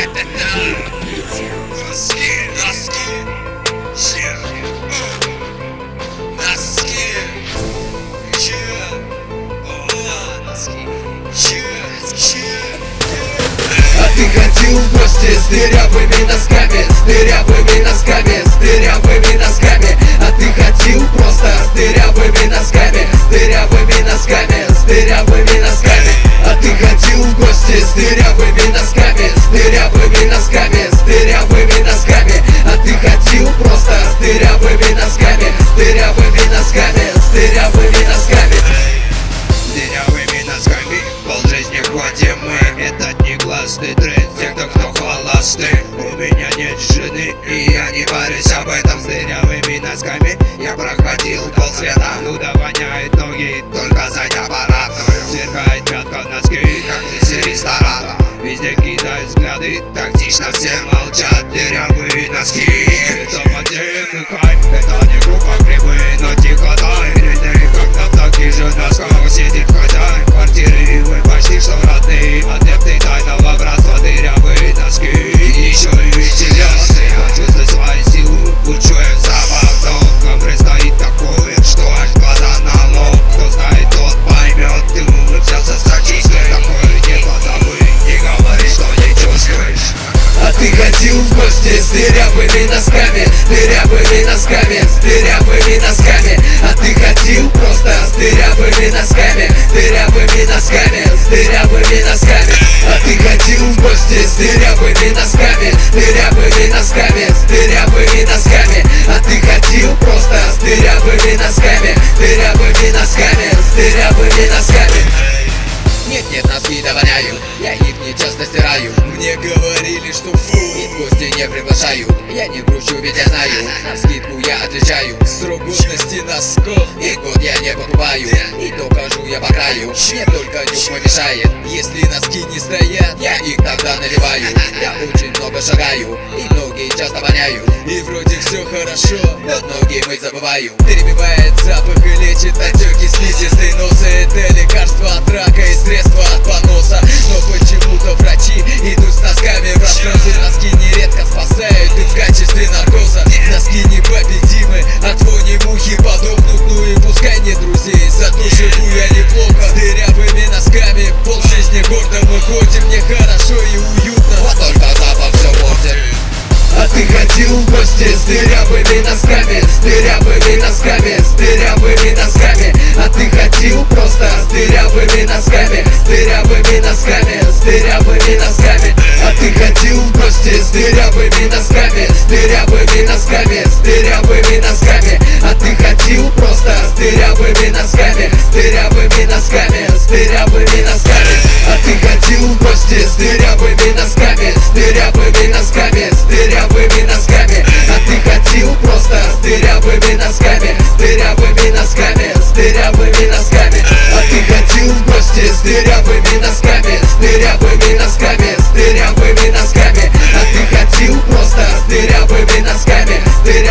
А ты ходил в гости с дырявыми носками, с дырявыми носками, с дырявыми носками. Холосты У меня нет жены и я не парюсь об этом. С дырявыми носками я проходил полсвета. Туда воняют ноги, только зайдя аппаратную Сверкает пятка носки, как из ресторана. Везде кидают взгляды, тактично все молчат. Дырявые носки, это подземный хайп Это не группа грибы, но тихо дай Ряды, как на таких же носках сидит дырявыми носками дырявыми носками, с дырявыми носками. А ты ходил просто с дырявыми носками дырявыми носками, с дырявыми носками. А ты ходил в гости с дырявыми носками дырявыми носками, с дырявыми не приглашают Я не кручу, ведь я знаю. На скидку я отличаю Срок годности носков И год я не покупаю. И то хожу я по краю. Мне только нюх помешает. Если носки не стоят Я их тогда наливаю. Я очень много шагаю. И ноги часто воняют. И вроде все хорошо Но ноги мы забываю. Перебивает запах и лечит отеки слизистой носа Это лекарство от рака и средства от поноса. Но почему-то врачи идут с носками ходил в гости с дырявыми носками С дырявыми носками, с дырявыми носками А ты ходил просто с дырявыми носками С дырявыми носками, с дырявыми носками А ты ходил в гости с дырявыми носками С дырявыми носками, с дырявыми носками А ты ходил просто с дырявыми носками С дырявыми носками, с дырявыми носками А ты ходил в гости с дырявыми носками С дырявыми носками, с дырявыми носками гости с дырявыми носками С дырявыми носками, с дырявыми носками. А ты ходил просто с дырявыми носками С дырявыми